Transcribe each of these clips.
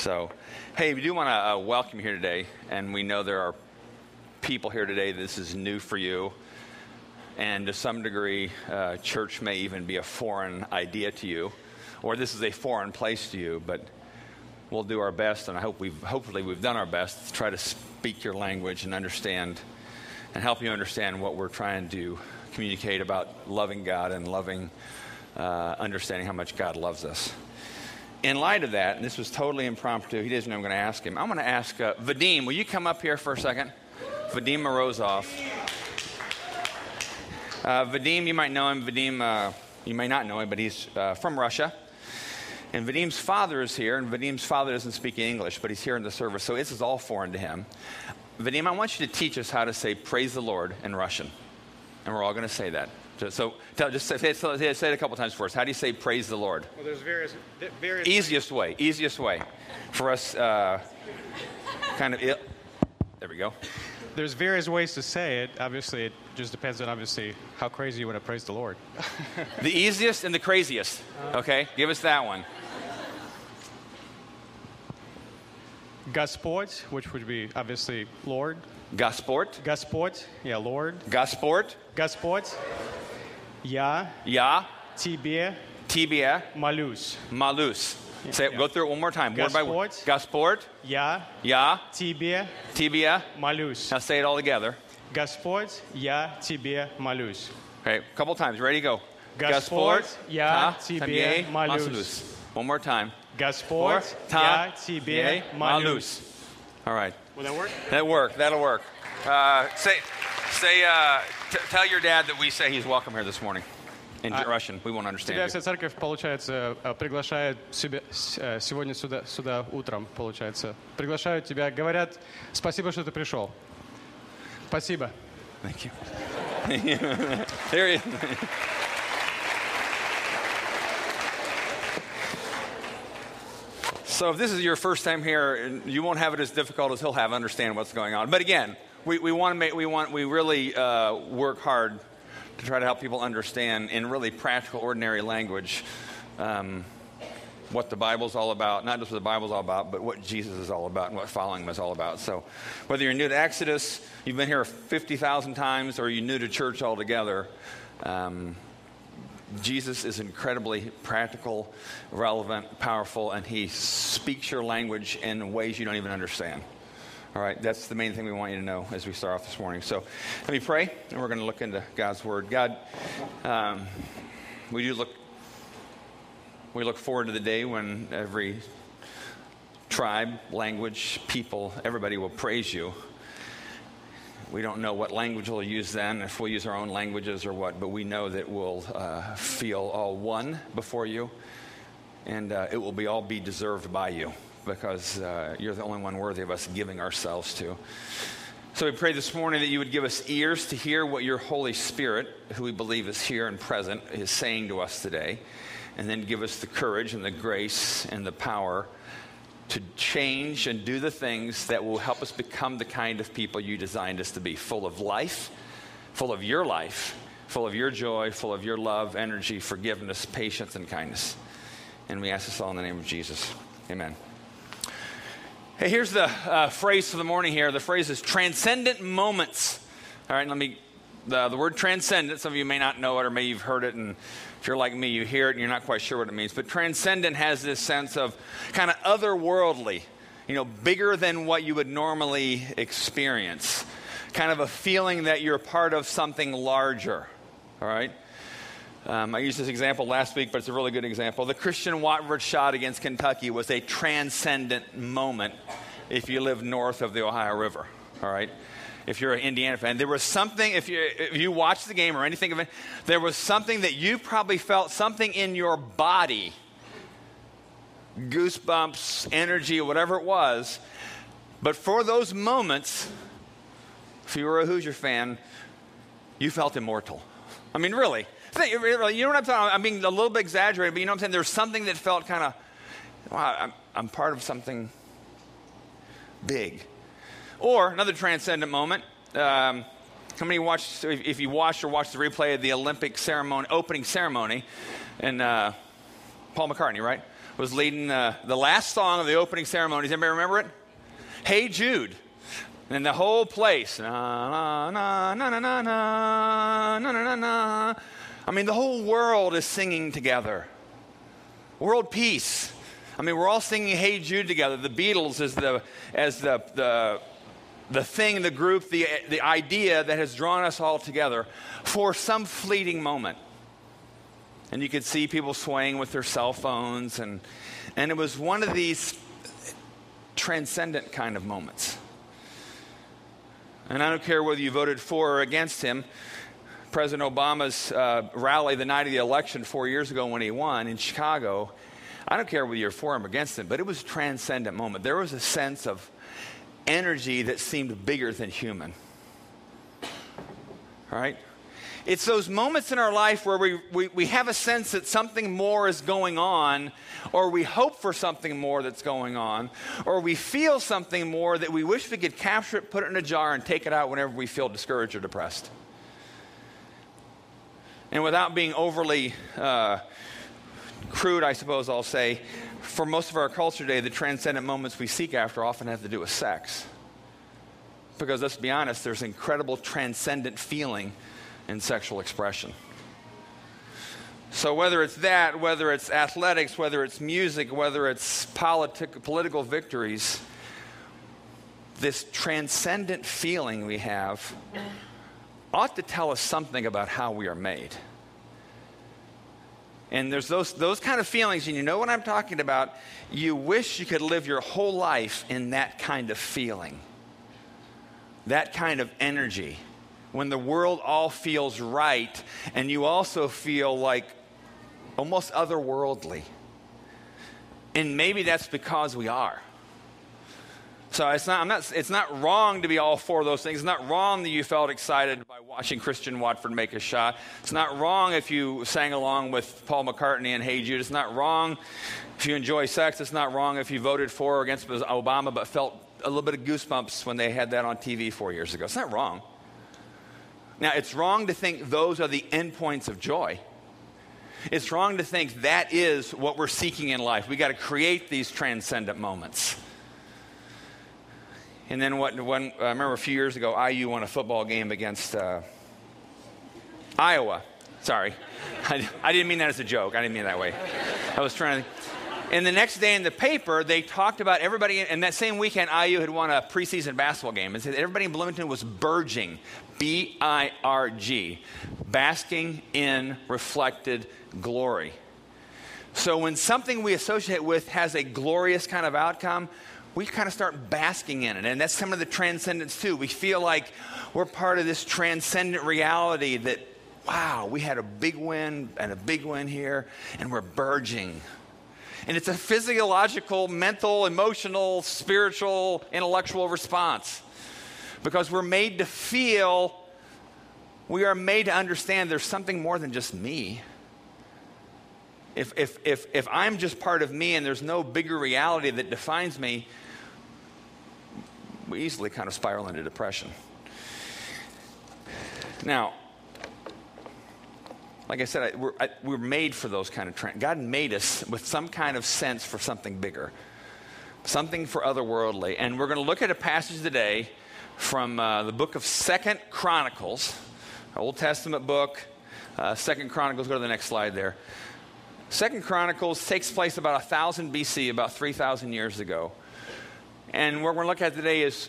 So, hey, we do want to uh, welcome you here today, and we know there are people here today. This is new for you, and to some degree, uh, church may even be a foreign idea to you, or this is a foreign place to you. But we'll do our best, and I hope we've hopefully we've done our best to try to speak your language and understand, and help you understand what we're trying to communicate about loving God and loving, uh, understanding how much God loves us in light of that, and this was totally impromptu, he doesn't know I'm going to ask him. I'm going to ask uh, Vadim, will you come up here for a second? Vadim Morozov. Uh, Vadim, you might know him. Vadim, uh, you may not know him, but he's uh, from Russia. And Vadim's father is here, and Vadim's father doesn't speak English, but he's here in the service, so this is all foreign to him. Vadim, I want you to teach us how to say praise the Lord in Russian. And we're all going to say that. So tell, just say, say, say, it a couple times for us. How do you say praise the Lord? Well, there's various, various easiest way, easiest way for us. Uh, kind of. It, there we go. There's various ways to say it. Obviously, it just depends on obviously how crazy you want to praise the Lord. the easiest and the craziest. Okay, give us that one. Gospod, which would be obviously Lord. Gospod. Gospod, yeah, Lord. Gospod. Gospod. Я Я тебе тебе молюсь. Молюсь. Say it, Yeah. go through it one more time. Word by word. Господь. Господь. Я Я тебе тебе. молюсь. Now say it all together. Господь, я тебе молюсь. Okay, a couple times. Ready? Go. Господь, я та тебе молюсь. молюсь. One more time. Господь, та я тебе молюсь. All right. Will that work? That work. That'll work. Uh, say, say, uh, t- tell your dad that we say he's welcome here this morning. In Uh, Russian, we won't understand Тебя you. вся церковь, получается, э, приглашает себя, с- э, сегодня сюда, сюда утром, получается. Приглашают тебя, говорят, спасибо, что ты пришел. Спасибо. Thank you. there he is. So if this is your first time here, you won't have it as difficult as he'll have understand what's going on. But again, we, we want to make we want we really uh, work hard to try to help people understand in really practical, ordinary language um, what the Bible's all about. Not just what the Bible's all about, but what Jesus is all about and what following him is all about. So whether you're new to Exodus, you've been here fifty thousand times, or you're new to church altogether. Um, Jesus is incredibly practical, relevant, powerful, and he speaks your language in ways you don't even understand. All right, that's the main thing we want you to know as we start off this morning. So let me pray, and we're going to look into God's Word. God, um, we do look, we look forward to the day when every tribe, language, people, everybody will praise you. We don't know what language we'll use then, if we'll use our own languages or what, but we know that we'll uh, feel all one before you, and uh, it will be all be deserved by you because uh, you're the only one worthy of us giving ourselves to. So we pray this morning that you would give us ears to hear what your Holy Spirit, who we believe is here and present, is saying to us today, and then give us the courage and the grace and the power to change and do the things that will help us become the kind of people you designed us to be full of life, full of your life, full of your joy, full of your love, energy, forgiveness, patience, and kindness. And we ask this all in the name of Jesus. Amen. Hey, here's the uh, phrase for the morning here. The phrase is transcendent moments. All right, let me. The, the word transcendent, some of you may not know it, or maybe you've heard it, and if you're like me, you hear it and you're not quite sure what it means. But transcendent has this sense of kind of otherworldly, you know, bigger than what you would normally experience. Kind of a feeling that you're part of something larger. All right? Um, I used this example last week, but it's a really good example. The Christian Watford shot against Kentucky was a transcendent moment if you live north of the Ohio River. All right? If you're an Indiana fan, there was something, if you, if you watched the game or anything of it, there was something that you probably felt something in your body goosebumps, energy, whatever it was. But for those moments, if you were a Hoosier fan, you felt immortal. I mean, really. You know what I'm talking about? I'm being a little bit exaggerated, but you know what I'm saying? There's something that felt kind of, wow, I'm, I'm part of something big. Or another transcendent moment. Um, how many watched, if you watched or watched the replay of the Olympic ceremony, opening ceremony, and uh, Paul McCartney, right? was leading uh, the last song of the opening ceremony. Does Anybody remember it? Hey Jude. And the whole place, na, na, na, na, na, na, na, na, na. I mean, the whole world is singing together. World peace. I mean, we're all singing Hey Jude together. The Beatles as the, as the, the, the thing, the group, the, the idea that has drawn us all together for some fleeting moment. And you could see people swaying with their cell phones. And, and it was one of these transcendent kind of moments. And I don't care whether you voted for or against him. President Obama's uh, rally the night of the election four years ago when he won in Chicago, I don't care whether you're for him or against him, but it was a transcendent moment. There was a sense of energy that seemed bigger than human. All right? It's those moments in our life where we, we, we have a sense that something more is going on, or we hope for something more that's going on, or we feel something more that we wish we could capture it, put it in a jar, and take it out whenever we feel discouraged or depressed. And without being overly uh, crude, I suppose I'll say, for most of our culture today, the transcendent moments we seek after often have to do with sex. Because let's be honest, there's incredible transcendent feeling in sexual expression. So, whether it's that, whether it's athletics, whether it's music, whether it's politic, political victories, this transcendent feeling we have ought to tell us something about how we are made. And there's those, those kind of feelings, and you know what I'm talking about. You wish you could live your whole life in that kind of feeling, that kind of energy when the world all feels right and you also feel like almost otherworldly. And maybe that's because we are. So it's not, not, it's not wrong to be all for those things. It's not wrong that you felt excited by watching Christian Watford make a shot. It's not wrong if you sang along with Paul McCartney and Hey Jude. It's not wrong if you enjoy sex. It's not wrong if you voted for or against Obama but felt a little bit of goosebumps when they had that on TV four years ago. It's not wrong. Now, it's wrong to think those are the endpoints of joy. It's wrong to think that is what we're seeking in life. We got to create these transcendent moments. And then what? When, I remember a few years ago, IU won a football game against uh, Iowa. Sorry, I, I, didn't mean that as a joke. I didn't mean that way. I was trying to. And the next day in the paper, they talked about everybody. And that same weekend, IU had won a preseason basketball game, and said everybody in Bloomington was burging, B I R G, basking in reflected glory. So when something we associate with has a glorious kind of outcome, we kind of start basking in it. And that's some of the transcendence too. We feel like we're part of this transcendent reality that, wow, we had a big win and a big win here, and we're burgeoning. And it's a physiological, mental, emotional, spiritual, intellectual response because we're made to feel, we are made to understand there's something more than just me. If, if, if, if I'm just part of me and there's no bigger reality that defines me, we easily kind of spiral into depression. Now, like I said, I, we're, I, we're, made for those kind of trends. God made us with some kind of sense for something bigger, something for otherworldly. And we're going to look at a passage today from uh, the book of Second Chronicles, Old Testament book. Uh, Second Chronicles, go to the next slide there. Second Chronicles takes place about 1000 BC, about 3,000 years ago. And what we're going to look at today is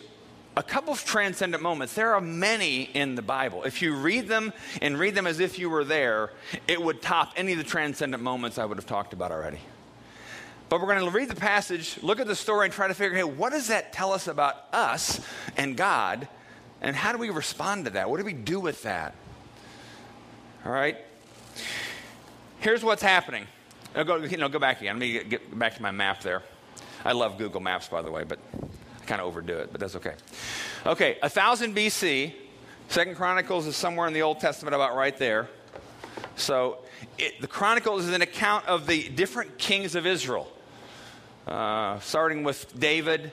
a couple of transcendent moments. There are many in the Bible. If you read them and read them as if you were there, it would top any of the transcendent moments I would have talked about already. But we're going to read the passage, look at the story, and try to figure out hey, what does that tell us about us and God? And how do we respond to that? What do we do with that? All right? Here's what's happening. Go, you know, go back again. Let me get back to my map there. I love Google Maps, by the way, but I kind of overdo it, but that's okay. Okay, 1000 BC. Second Chronicles is somewhere in the Old Testament about right there. So it, the Chronicles is an account of the different kings of Israel uh, starting with David,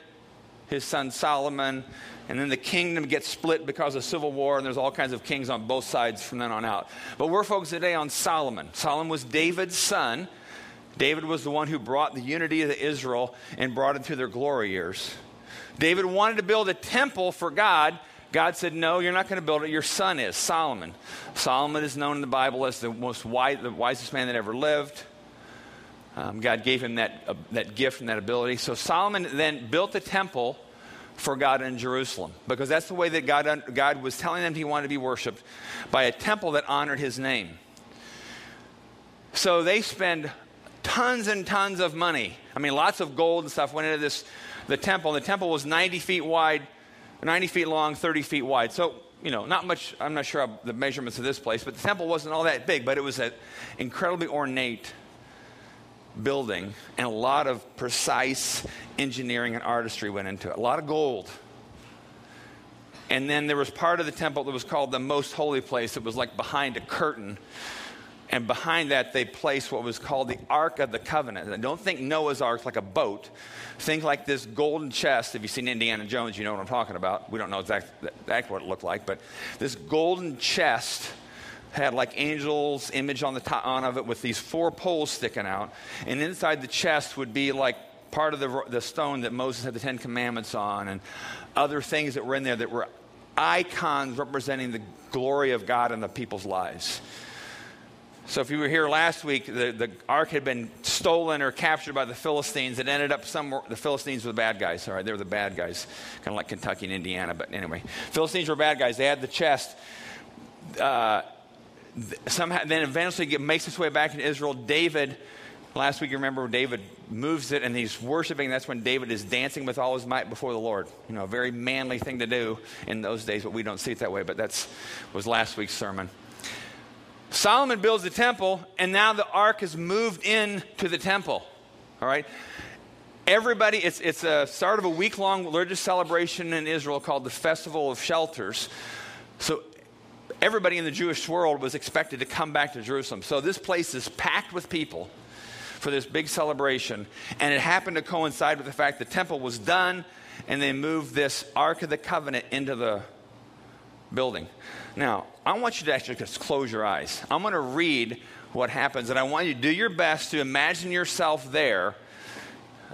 his son Solomon, and then the kingdom gets split because of civil war, and there's all kinds of kings on both sides from then on out. But we're focused today on Solomon. Solomon was David's son. David was the one who brought the unity of Israel and brought it through their glory years. David wanted to build a temple for God. God said, No, you're not going to build it. Your son is, Solomon. Solomon is known in the Bible as the most wise, the wisest man that ever lived. Um, God gave him that, uh, that gift and that ability. So Solomon then built the temple for God in Jerusalem because that's the way that God, God was telling them he wanted to be worshiped by a temple that honored his name. So they spend tons and tons of money. I mean, lots of gold and stuff went into this the temple. The temple was 90 feet wide, 90 feet long, 30 feet wide. So, you know, not much, I'm not sure the measurements of this place, but the temple wasn't all that big, but it was an incredibly ornate building, and a lot of precise engineering and artistry went into it. A lot of gold. And then there was part of the temple that was called the most holy place. It was like behind a curtain. And behind that, they placed what was called the Ark of the Covenant. And don't think Noah's Ark like a boat. Think like this golden chest. If you've seen Indiana Jones, you know what I'm talking about. We don't know exactly, exactly what it looked like, but this golden chest had like angels image on the top on of it with these four poles sticking out. And inside the chest would be like part of the, the stone that moses had the ten commandments on and other things that were in there that were icons representing the glory of god in the people's lives. So if you were here last week the, the ark had been stolen or captured by the philistines. It ended up somewhere the philistines were the bad guys. All right they were the bad guys kind of like kentucky and indiana but anyway. Philistines were bad guys. They had the chest uh, somehow then eventually get, makes its way back into Israel. David, last week you remember David moves it and he's worshiping. That's when David is dancing with all his might before the Lord. You know, a very manly thing to do in those days, but we don't see it that way. But that's was last week's sermon. Solomon builds the temple, and now the ark has moved in to the temple. All right. Everybody, it's, it's a start of a week long religious celebration in Israel called the Festival of Shelters. So everybody in the Jewish world was expected to come back to Jerusalem. So this place is packed with people for this big celebration. And it happened to coincide with the fact the temple was done and they moved this Ark of the Covenant into the building. Now, I want you to actually just close your eyes. I'm going to read what happens, and I want you to do your best to imagine yourself there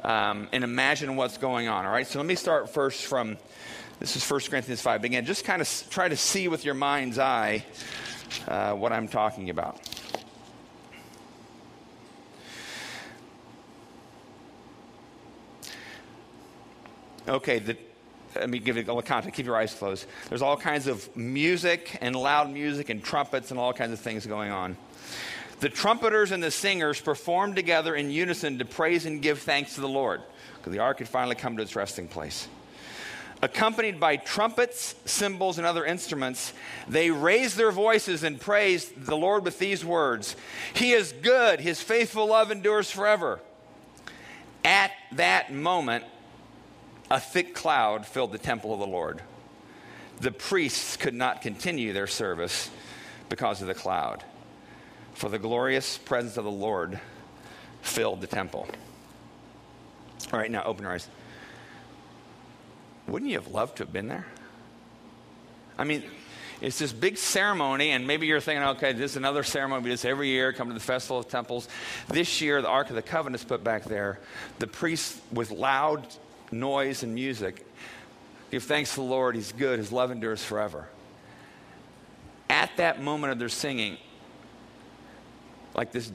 um, and imagine what's going on. All right, so let me start first from this is 1 Corinthians 5. But Again, just kind of try to see with your mind's eye uh, what I'm talking about. Okay, the, let me give you a little context. Keep your eyes closed. There's all kinds of music and loud music and trumpets and all kinds of things going on. The trumpeters and the singers performed together in unison to praise and give thanks to the Lord because the ark had finally come to its resting place accompanied by trumpets, cymbals, and other instruments, they raised their voices and praised the Lord with these words He is good, His faithful love endures forever. At that moment, a thick cloud filled the temple of the Lord. The priests could not continue their service because of the cloud, for the glorious presence of the Lord filled the temple. All right, now open your eyes. Wouldn't you have loved to have been there? I mean, it's this big ceremony, and maybe you're thinking, okay, this is another ceremony this every year, come to the Festival of Temples. This year, the Ark of the Covenant is put back there. The priests, with loud noise and music, give thanks to the Lord. He's good. His love endures forever. At that moment of their singing, like this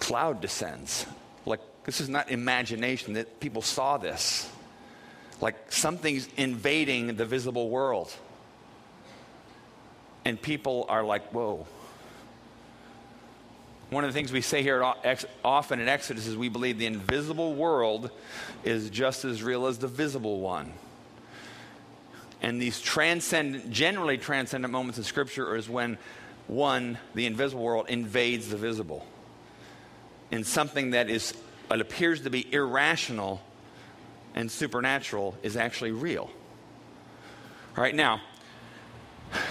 cloud descends. Like this is not imagination, that people saw this like something's invading the visible world. And people are like, whoa. One of the things we say here often in Exodus is we believe the invisible world is just as real as the visible one. And these transcendent, generally transcendent moments in Scripture is when one, the invisible world, invades the visible. And something that is, it appears to be irrational and supernatural is actually real. All right, now,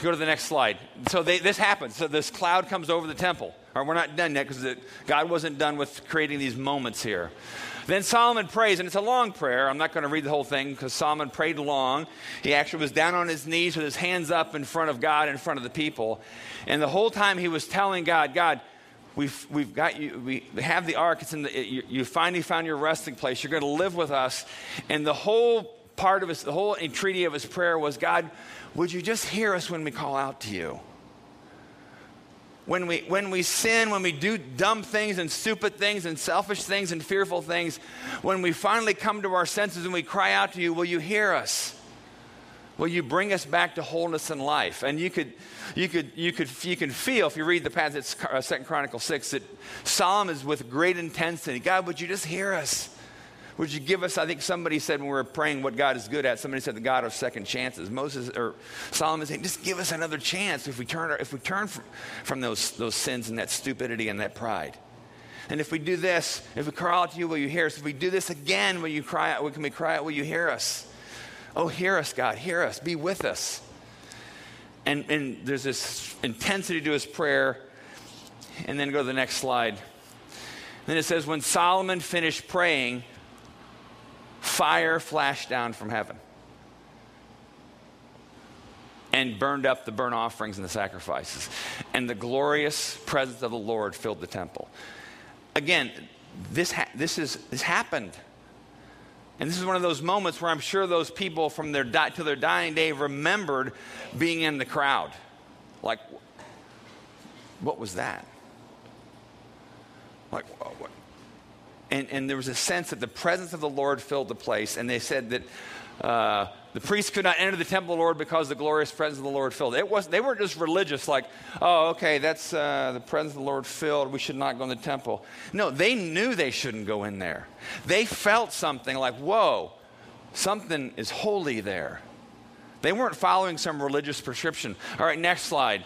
go to the next slide. So they, this happens. So this cloud comes over the temple. All right, we're not done yet because God wasn't done with creating these moments here. Then Solomon prays, and it's a long prayer. I'm not going to read the whole thing because Solomon prayed long. He actually was down on his knees with his hands up in front of God, in front of the people. And the whole time he was telling God, God, We've, we've got you, we have the ark. It's in the, you, you finally found your resting place. You're going to live with us. And the whole part of his, the whole entreaty of his prayer was God, would you just hear us when we call out to you? When we, when we sin, when we do dumb things and stupid things and selfish things and fearful things, when we finally come to our senses and we cry out to you, will you hear us? Will you bring us back to wholeness and life? And you could, you could, you could, you can feel if you read the passage, uh, Second Chronicle six, that Solomon is with great intensity. God, would you just hear us? Would you give us? I think somebody said when we were praying what God is good at. Somebody said the God of second chances. Moses or Solomon is saying, just give us another chance if we turn, if we turn from, from those, those sins and that stupidity and that pride. And if we do this, if we cry out to you, will you hear us? If we do this again, will you cry out? Can we cry out? Will you hear us? Oh, hear us, God, hear us, be with us. And, and there's this intensity to his prayer. And then go to the next slide. Then it says, when Solomon finished praying, fire flashed down from heaven and burned up the burnt offerings and the sacrifices. And the glorious presence of the Lord filled the temple. Again, this, ha- this, is, this happened. And this is one of those moments where I'm sure those people from their di- to their dying day remembered being in the crowd. Like, what was that? Like, what? And, and there was a sense that the presence of the Lord filled the place. And they said that uh, the priests could not enter the temple of the Lord because the glorious presence of the Lord filled. It was, they weren't just religious, like, oh, okay, that's uh, the presence of the Lord filled. We should not go in the temple. No, they knew they shouldn't go in there. They felt something like, whoa, something is holy there. They weren't following some religious prescription. All right, next slide.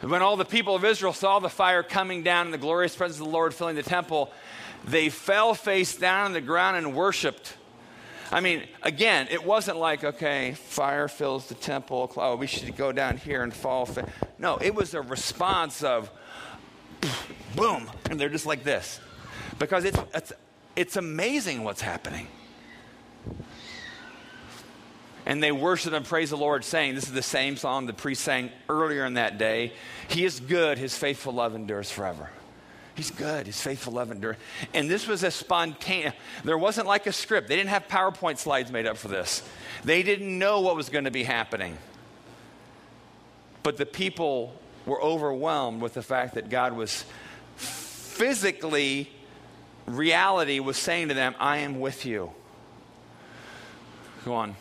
When all the people of Israel saw the fire coming down and the glorious presence of the Lord filling the temple, they fell face down on the ground and worshiped. I mean, again, it wasn't like, okay, fire fills the temple. Oh, we should go down here and fall. No, it was a response of boom, and they're just like this. Because it's, it's, it's amazing what's happening. And they worship and praise the Lord, saying, This is the same song the priest sang earlier in that day. He is good, his faithful love endures forever. He's good. His faithful love endure. And this was a spontaneous, there wasn't like a script. They didn't have PowerPoint slides made up for this. They didn't know what was going to be happening. But the people were overwhelmed with the fact that God was physically, reality was saying to them, I am with you. Go on.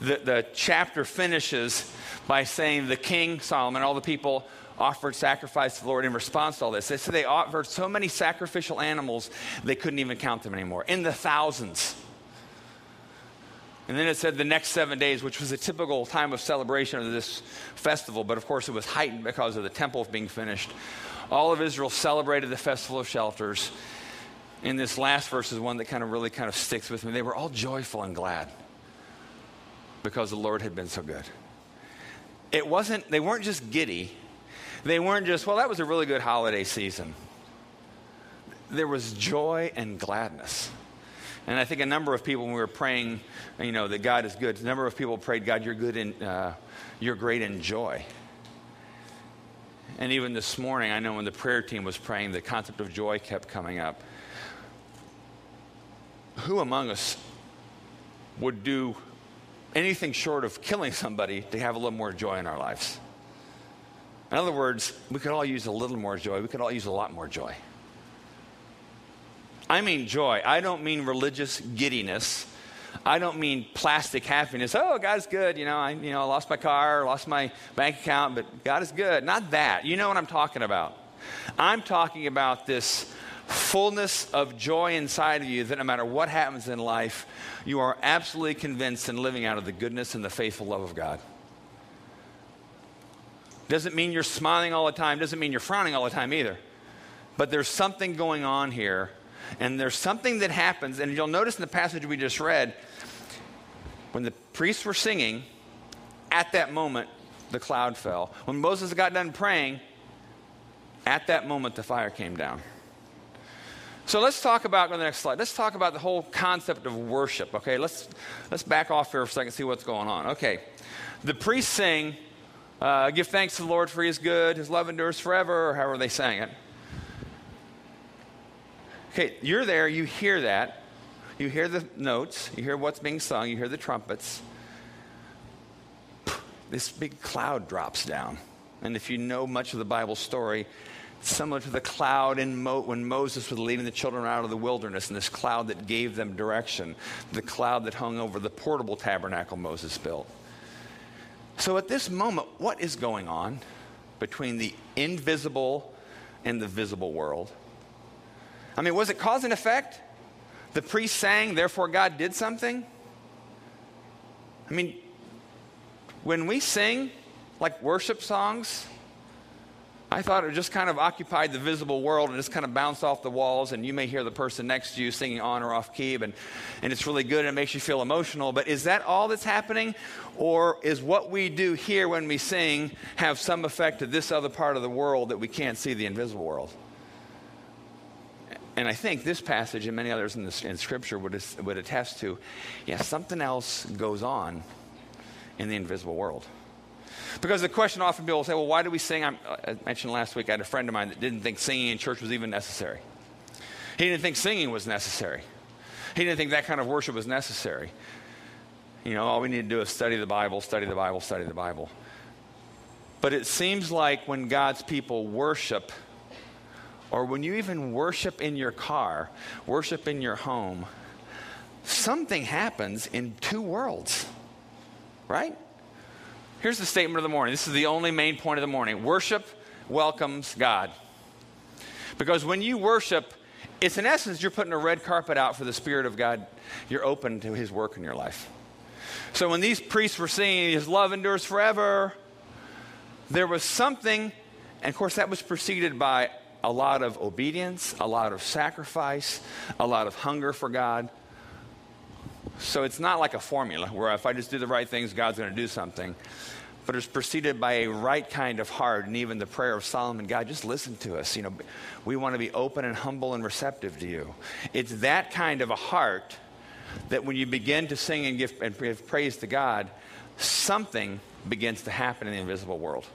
The, the chapter finishes by saying the king, Solomon, all the people offered sacrifice to the Lord in response to all this. They said they offered so many sacrificial animals, they couldn't even count them anymore, in the thousands. And then it said the next seven days, which was a typical time of celebration of this festival, but of course it was heightened because of the temple being finished. All of Israel celebrated the festival of shelters. And this last verse is one that kind of really kind of sticks with me. They were all joyful and glad because the Lord had been so good. It wasn't, they weren't just giddy, they weren't just, well, that was a really good holiday season. There was joy and gladness. And I think a number of people, when we were praying, you know, that God is good, a number of people prayed, God, you're good and uh, you're great in joy. And even this morning, I know when the prayer team was praying, the concept of joy kept coming up. Who among us would do anything short of killing somebody to have a little more joy in our lives? In other words, we could all use a little more joy. We could all use a lot more joy. I mean joy. I don't mean religious giddiness. I don't mean plastic happiness. Oh, God's good. You know, I you know, lost my car, lost my bank account, but God is good. Not that. You know what I'm talking about. I'm talking about this fullness of joy inside of you that no matter what happens in life, you are absolutely convinced and living out of the goodness and the faithful love of God. Doesn't mean you're smiling all the time, doesn't mean you're frowning all the time either. But there's something going on here, and there's something that happens, and you'll notice in the passage we just read, when the priests were singing, at that moment, the cloud fell. When Moses got done praying, at that moment, the fire came down. So let's talk about on the next slide. Let's talk about the whole concept of worship. Okay, let's let's back off here for a second, see what's going on. Okay, the priests sing, Uh, give thanks to the Lord for he is good, his love endures forever, or however they sang it. Okay, you're there, you hear that. You hear the notes, you hear what's being sung, you hear the trumpets. This big cloud drops down. And if you know much of the Bible story, similar to the cloud Mo- when Moses was leading the children out of the wilderness, and this cloud that gave them direction, the cloud that hung over the portable tabernacle Moses built. So at this moment, what is going on between the invisible and the visible world? I mean, was it cause and effect? The priest sang, therefore God did something? I mean, when we sing like worship songs, I thought it just kind of occupied the visible world and just kind of bounced off the walls, and you may hear the person next to you singing on or off key, and, and it's really good and it makes you feel emotional. But is that all that's happening? Or is what we do here when we sing have some effect to this other part of the world that we can't see the invisible world? And I think this passage and many others in, in Scripture would, would attest to yeah, something else goes on in the invisible world. Because the question often people say, well, why do we sing? I'm, uh, i mentioned last week, I had a friend of mine that didn't think singing in church was even necessary. He didn't think singing was necessary. He didn't think that kind of worship was necessary. You know, all we need to do is study the Bible, study the Bible, study the Bible. But it seems like when God's people worship, or when you even worship in your car, worship in your home, something happens in two worlds, right? Here's the statement of the morning. This is the only main point of the morning worship welcomes God. Because when you worship, it's in essence you're putting a red carpet out for the Spirit of God. You're open to His work in your life. So when these priests were singing, His love endures forever, there was something, and of course, that was preceded by a lot of obedience, a lot of sacrifice, a lot of hunger for God. So it's not like a formula where if I just do the right things, God's going to do something. But it's preceded by a right kind of heart, and even the prayer of Solomon God, just listen to us. You know, we want to be open and humble and receptive to you. It's that kind of a heart that when you begin to sing and give, and give praise to God, something begins to happen in the invisible world.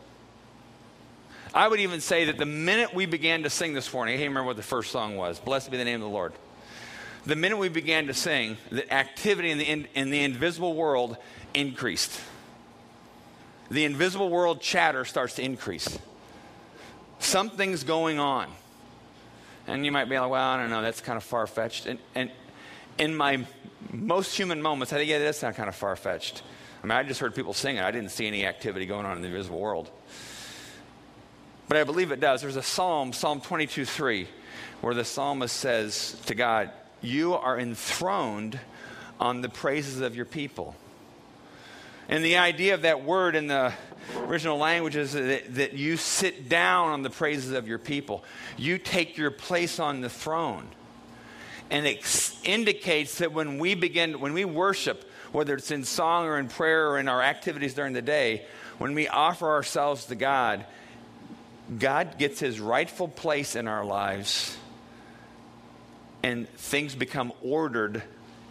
I would even say that the minute we began to sing this morning, I can't remember what the first song was. Blessed be the name of the Lord. The minute we began to sing, the activity in the, in, in the invisible world increased. The invisible world chatter starts to increase. Something's going on. And you might be like, well, I don't know, that's kind of far fetched. And, and in my most human moments, I think, yeah, that's not kind of far fetched. I mean, I just heard people singing. I didn't see any activity going on in the invisible world but I believe it does. There's a psalm, Psalm 22 3, where the psalmist says to God, You are enthroned on the praises of your people. And the idea of that word in the original language is that, that you sit down on the praises of your people, you take your place on the throne. And it indicates that when we begin, when we worship, whether it's in song or in prayer or in our activities during the day, when we offer ourselves to God, God gets his rightful place in our lives and things become ordered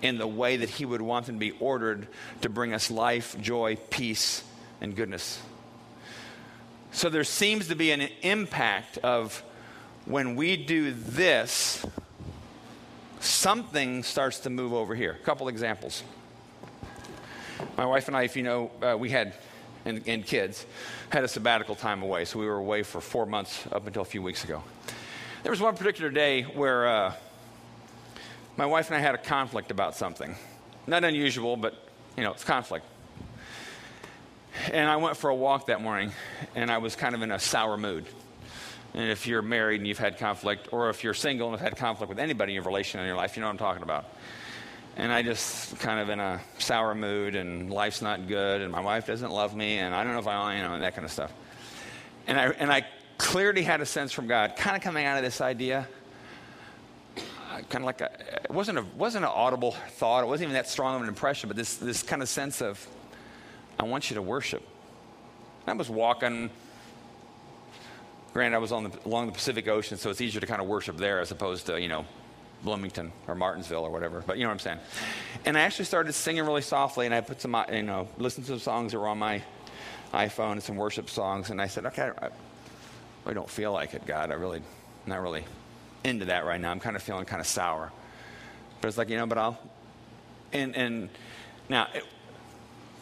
in the way that he would want them to be ordered to bring us life, joy, peace, and goodness. So there seems to be an impact of when we do this, something starts to move over here. A couple examples. My wife and I, if you know, uh, we had and, and kids, had a sabbatical time away. So we were away for four months up until a few weeks ago. There was one particular day where uh, my wife and I had a conflict about something. Not unusual, but, you know, it's conflict. And I went for a walk that morning, and I was kind of in a sour mood. And if you're married and you've had conflict, or if you're single and have had conflict with anybody in your relation in your life, you know what I'm talking about and I just kind of in a sour mood, and life's not good, and my wife doesn't love me, and I don't know if I, you know, and that kind of stuff. And I, and I clearly had a sense from God, kind of coming out of this idea, kind of like a, it wasn't a wasn't an audible thought, it wasn't even that strong of an impression, but this this kind of sense of, I want you to worship. I was walking. Granted, I was on the, along the Pacific Ocean, so it's easier to kind of worship there as opposed to you know Bloomington or Martinsville or whatever, but you know what I'm saying. And I actually started singing really softly, and I put some, you know, listened to some songs that were on my iPhone and some worship songs, and I said, okay, I really don't feel like it, God. I really, not really into that right now. I'm kind of feeling kind of sour. But it's like, you know, but I'll, and, and now, it,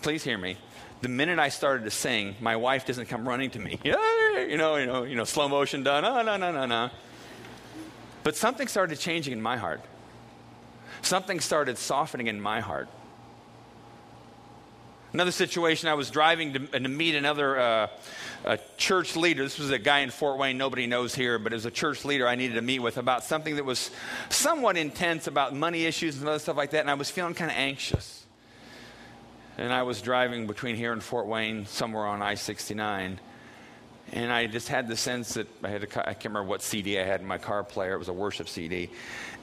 please hear me. The minute I started to sing, my wife doesn't come running to me. Yay! You know, you know, you know, slow motion done. Oh, no, no, no, no. But something started changing in my heart. Something started softening in my heart. Another situation, I was driving to, to meet another uh, church leader. This was a guy in Fort Wayne, nobody knows here, but was a church leader I needed to meet with about something that was somewhat intense about money issues and other stuff like that. And I was feeling kind of anxious. And I was driving between here and Fort Wayne, somewhere on I 69. And I just had the sense that I had, a, I can't remember what CD I had in my car player. It was a worship CD.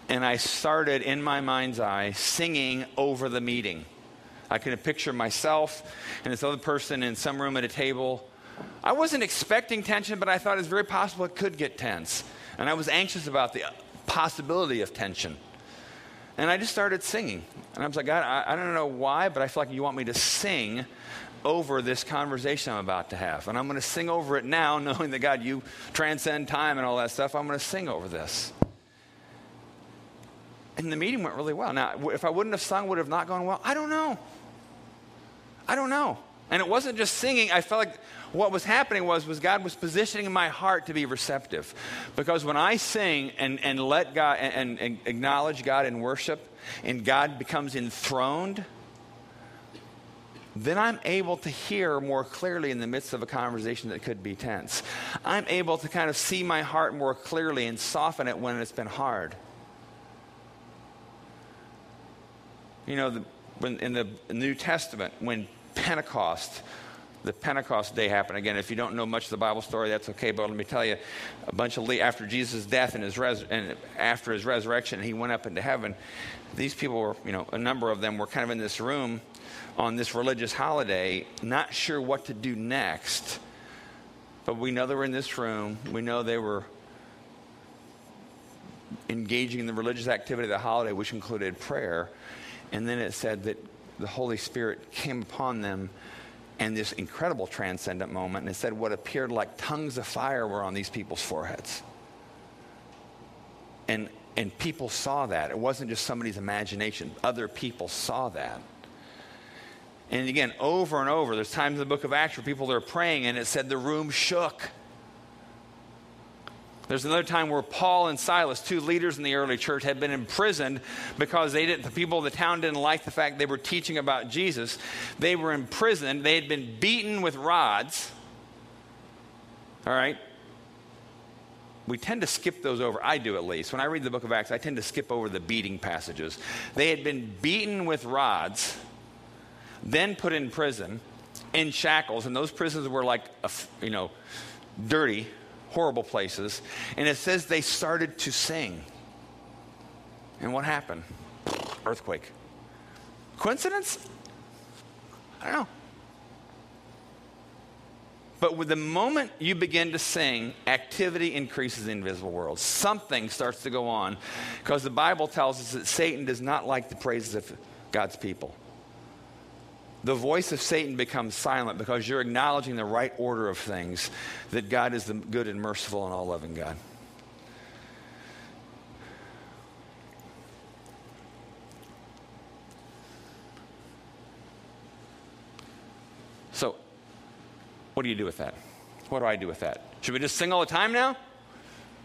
And I started in my mind's eye singing over the meeting. I could picture myself and this other person in some room at a table. I wasn't expecting tension, but I thought it's very possible it could get tense. And I was anxious about the possibility of tension. And I just started singing. And I was like, God, I, I don't know why, but I feel like you want me to sing over this conversation I'm about to have. And I'm going to sing over it now, knowing that, God, you transcend time and all that stuff. I'm going to sing over this. And the meeting went really well. Now, if I wouldn't have sung, would have not gone well? I don't know. I don't know. And it wasn't just singing. I felt like what was happening was, was God was positioning my heart to be receptive. Because when I sing and, and let God and, and acknowledge God in worship, and God becomes enthroned, then I'm able to hear more clearly in the midst of a conversation that could be tense. I'm able to kind of see my heart more clearly and soften it when it's been hard. You know, the, when, in the New Testament, when Pentecost, the Pentecost day happened. Again, if you don't know much of the Bible story, that's okay. But let me tell you, a bunch of after Jesus' death and his res, and after his resurrection, he went up into heaven. These people were, you know, a number of them were kind of in this room on this religious holiday, not sure what to do next. But we know they were in this room. We know they were engaging in the religious activity of the holiday, which included prayer. And then it said that the Holy Spirit came upon them and this incredible transcendent moment. And it said what appeared like tongues of fire were on these people's foreheads. And, and people saw that. It wasn't just somebody's imagination, other people saw that. And again, over and over, there's times in the book of Acts where people are praying and it said the room shook. There's another time where Paul and Silas, two leaders in the early church, had been imprisoned because they didn't, the people of the town didn't like the fact they were teaching about Jesus. They were imprisoned. They had been beaten with rods. All right? We tend to skip those over. I do at least. When I read the book of Acts, I tend to skip over the beating passages. They had been beaten with rods, then put in prison in shackles, and those prisons were like, you know, dirty horrible places. And it says they started to sing. And what happened? Earthquake. Coincidence? I don't know. But with the moment you begin to sing, activity increases in the invisible world. Something starts to go on because the Bible tells us that Satan does not like the praises of God's people the voice of Satan becomes silent because you're acknowledging the right order of things, that God is the good and merciful and all loving God. So, what do you do with that? What do I do with that? Should we just sing all the time now?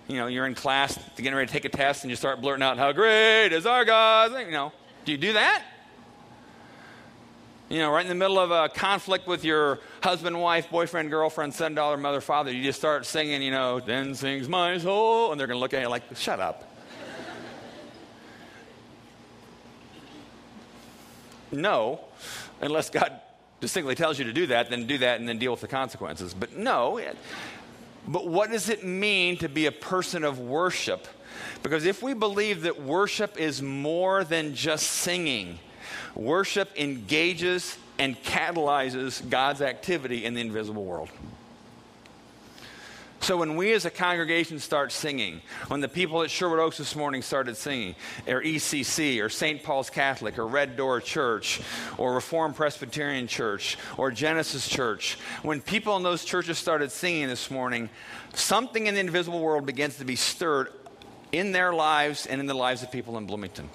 You know, you're in class, getting ready to take a test, and you start blurting out, How great is our God? You know, do you do that? You know, right in the middle of a conflict with your husband, wife, boyfriend, girlfriend, son, daughter, mother, father, you just start singing, you know, then sings my soul, and they're going to look at you like, shut up. no, unless God distinctly tells you to do that, then do that and then deal with the consequences. But no. But what does it mean to be a person of worship? Because if we believe that worship is more than just singing, Worship engages and catalyzes God's activity in the invisible world. So when we as a congregation start singing, when the people at Sherwood Oaks this morning started singing, or ECC, or St. Paul's Catholic, or Red Door Church, or Reformed Presbyterian Church, or Genesis Church, when people in those churches started singing this morning, something in the invisible world begins to be stirred in their lives and in the lives of people in Bloomington.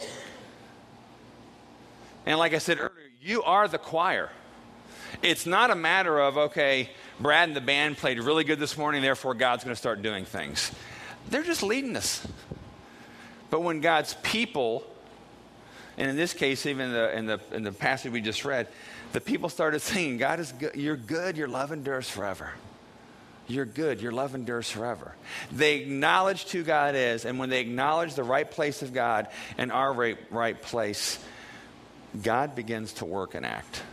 And like I said earlier, you are the choir. It's not a matter of, okay, Brad and the band played really good this morning, therefore God's going to start doing things. They're just leading us. But when God's people, and in this case, even in the, in the, in the passage we just read, the people started singing, God is good, you're good, your love endures forever. You're good, your love endures forever. They acknowledged who God is, and when they acknowledge the right place of God and our right, right place, God begins to work and act.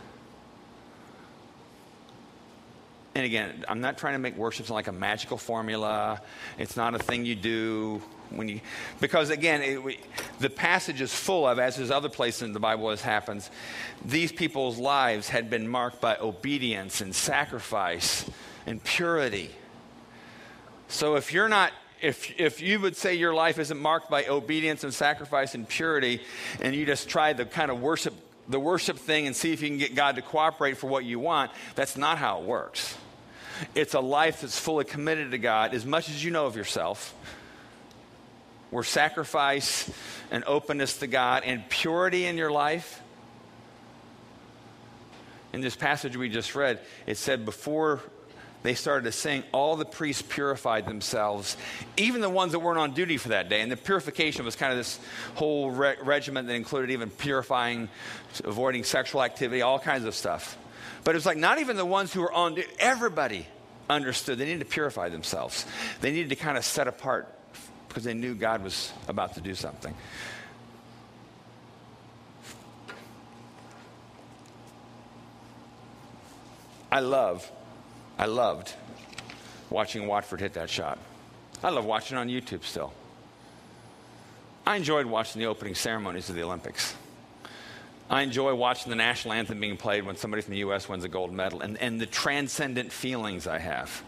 And again, I'm not trying to make worship like a magical formula. It's not a thing you do when you, because again, it, we, the passage is full of, as is other places in the Bible as happens, these people's lives had been marked by obedience and sacrifice and purity. So if you're not if, if you would say your life isn't marked by obedience and sacrifice and purity, and you just try the kind of worship, the worship thing and see if you can get God to cooperate for what you want, that's not how it works. It's a life that's fully committed to God as much as you know of yourself, where sacrifice and openness to God and purity in your life. In this passage we just read, it said, before they started to sing, all the priests purified themselves, even the ones that weren't on duty for that day. And the purification was kind of this whole re- regiment that included even purifying, avoiding sexual activity, all kinds of stuff. But it was like not even the ones who were on duty, everybody understood they needed to purify themselves. They needed to kind of set apart because they knew God was about to do something. I love I loved watching Watford hit that shot. I love watching on YouTube still. I enjoyed watching the opening ceremonies of the Olympics. I enjoy watching the national anthem being played when somebody from the U.S. wins a gold medal and, and the transcendent feelings I have.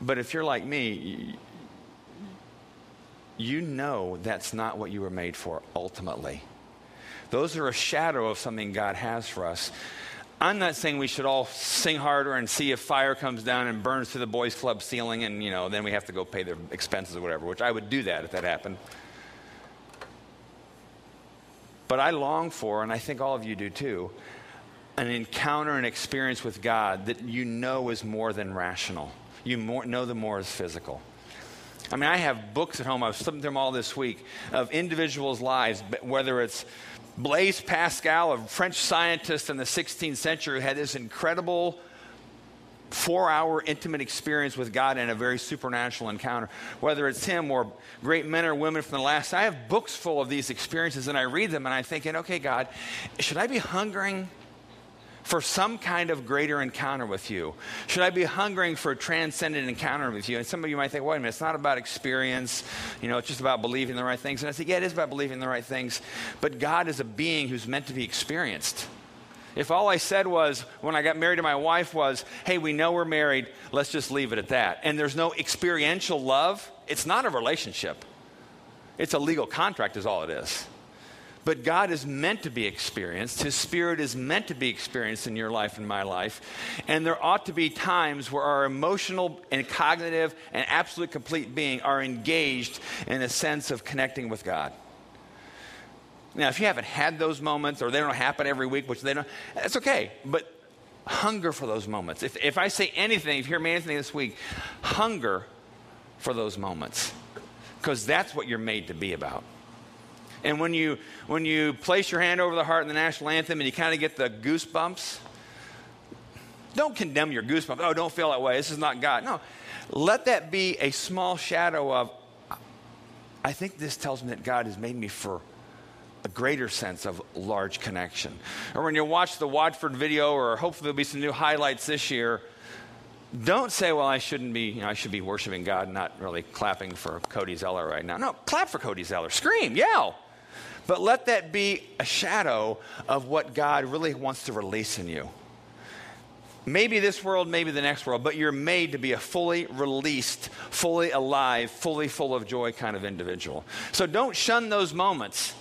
But if you're like me, you know that's not what you were made for ultimately. Those are a shadow of something God has for us. I'm not saying we should all sing harder and see if fire comes down and burns through the boys' club ceiling and, you know, then we have to go pay their expenses or whatever, which I would do that if that happened. But I long for, and I think all of you do too, an encounter and experience with God that you know is more than rational. You more, know the more is physical. I mean, I have books at home, I was flipping through them all this week, of individuals' lives, whether it's Blaise Pascal, a French scientist in the 16th century, who had this incredible four hour intimate experience with God in a very supernatural encounter. Whether it's him or great men or women from the last, I have books full of these experiences and I read them and I'm thinking, okay, God, should I be hungering for some kind of greater encounter with you? Should I be hungering for a transcendent encounter with you? And some of you might think, wait a minute, it's not about experience. You know, it's just about believing the right things. And I say, yeah, it is about believing the right things. But God is a being who's meant to be experienced. If all I said was, when I got married to my wife, was, hey, we know we're married, let's just leave it at that, and there's no experiential love, it's not a relationship. It's a legal contract, is all it is. But God is meant to be experienced. His Spirit is meant to be experienced in your life and my life. And there ought to be times where our emotional and cognitive and absolute complete being are engaged in a sense of connecting with God. Now, if you haven't had those moments or they don't happen every week, which they don't, that's okay. But hunger for those moments. If, if I say anything, if you hear me anything this week, hunger for those moments. Because that's what you're made to be about. And when you, when you place your hand over the heart in the national anthem and you kind of get the goosebumps, don't condemn your goosebumps. Oh, don't feel that way. This is not God. No. Let that be a small shadow of, I think this tells me that God has made me for a greater sense of large connection. Or when you watch the Watford video, or hopefully there'll be some new highlights this year, don't say, well, I shouldn't be, you know, I should be worshiping God, not really clapping for Cody Zeller right now. No, clap for Cody Zeller. Scream, yell. But let that be a shadow of what God really wants to release in you. Maybe this world, maybe the next world, but you're made to be a fully released, fully alive, fully full of joy kind of individual. So don't shun those moments,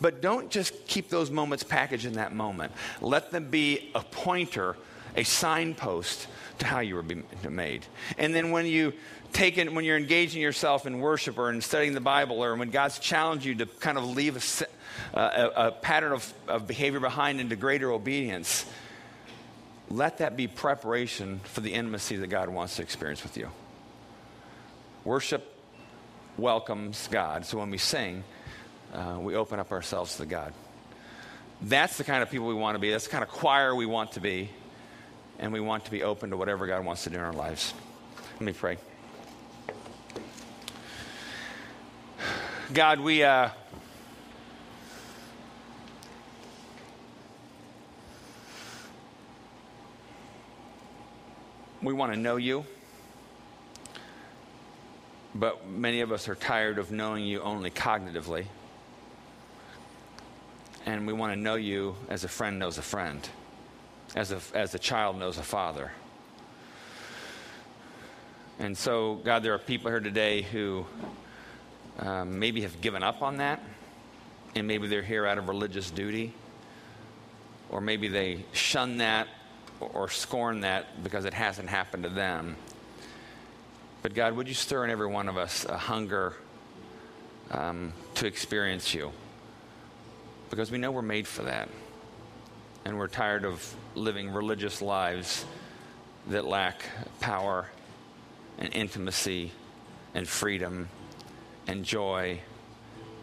but don't just keep those moments packaged in that moment. Let them be a pointer, a signpost to how you were made. And then when you take it, when you're engaging yourself in worship or in studying the Bible, or when God's challenged you to kind of leave a, a, a pattern of, of behavior behind into greater obedience, let that be preparation for the intimacy that God wants to experience with you. Worship welcomes God. So when we sing, uh, we open up ourselves to God. That's the kind of people we want to be. That's the kind of choir we want to be. And we want to be open to whatever God wants to do in our lives. Let me pray. God, we. Uh, we want to know you, but many of us are tired of knowing you only cognitively. And we want to know you as a friend knows a friend, as a, as a child knows a father. And so, God, there are people here today who um, maybe have given up on that, and maybe they're here out of religious duty, or maybe they shun that or scorn that because it hasn't happened to them. But God, would you stir in every one of us a hunger um, to experience you? Because we know we're made for that. And we're tired of living religious lives that lack power and intimacy and freedom and joy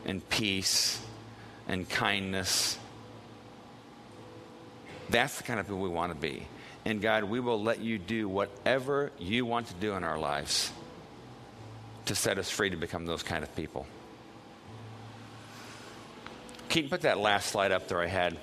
and peace and kindness that's the kind of people we want to be. And God, we will let you do whatever you want to do in our lives to set us free to become those kind of people. You put that last slide up there I had?